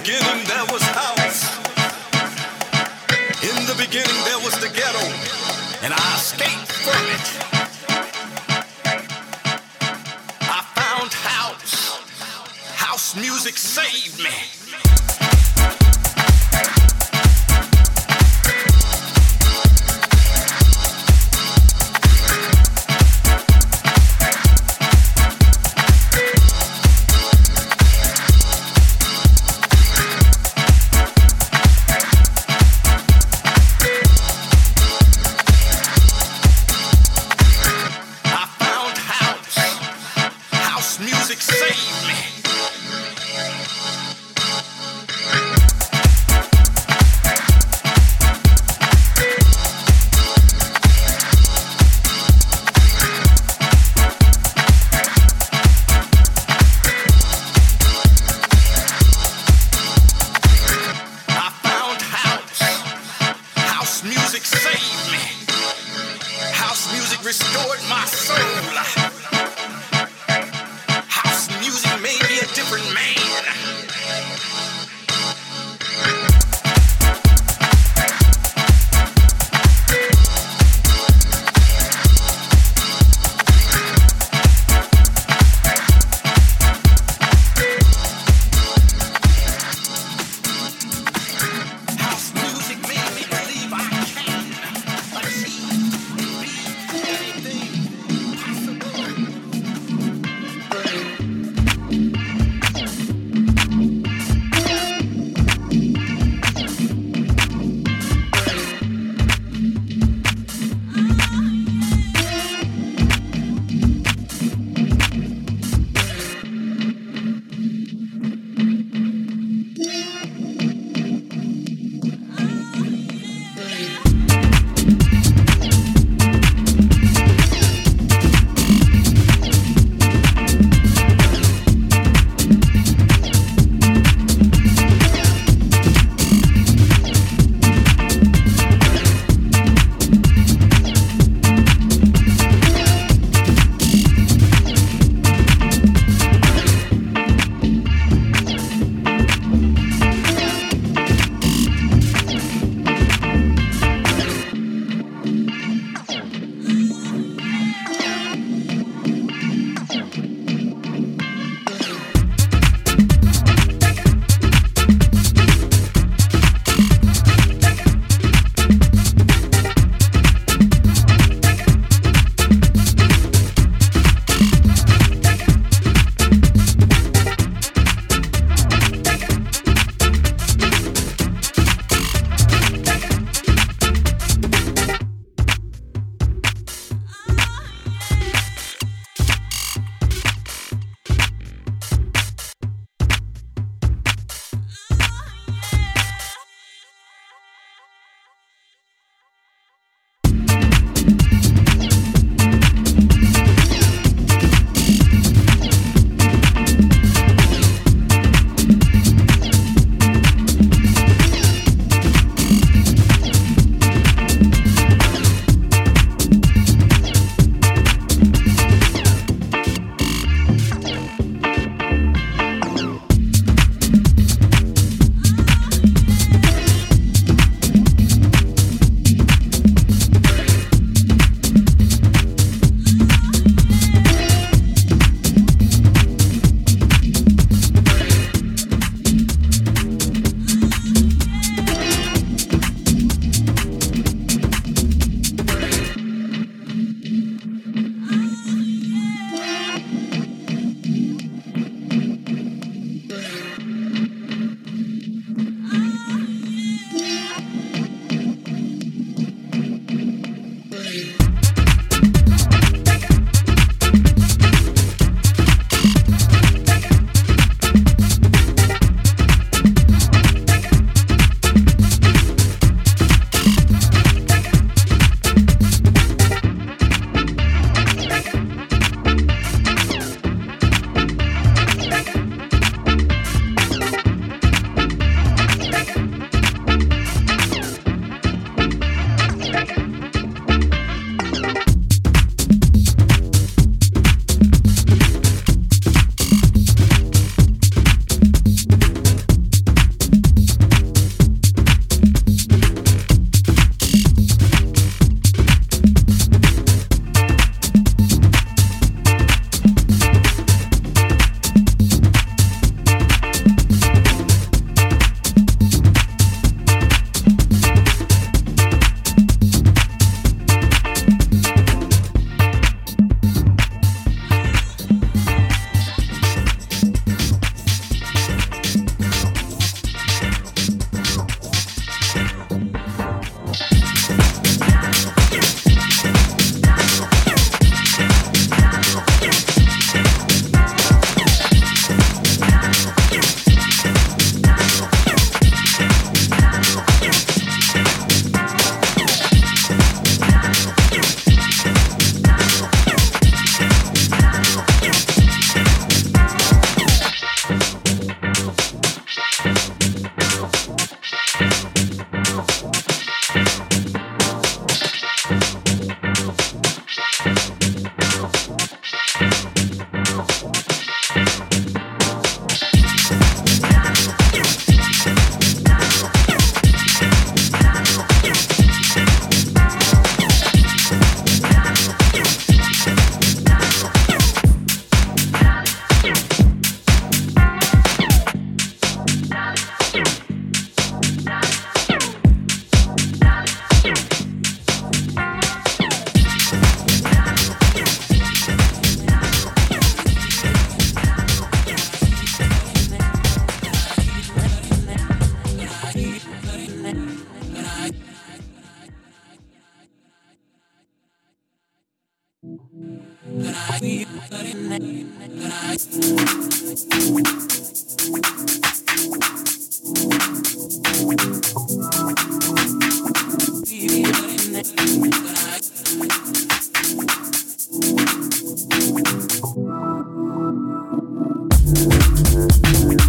beginning there was house. In the beginning there was the ghetto, and I escaped from it. I found house. House music saved me. どこ行く?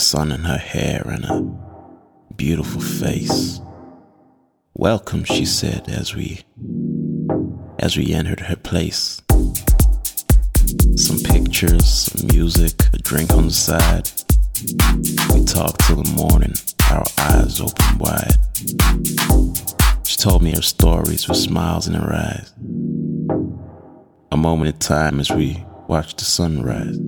Sun in her hair and a beautiful face. Welcome, she said as we as we entered her place. Some pictures, some music, a drink on the side. We talked till the morning, our eyes open wide. She told me her stories with smiles in her eyes. A moment in time as we watched the sunrise.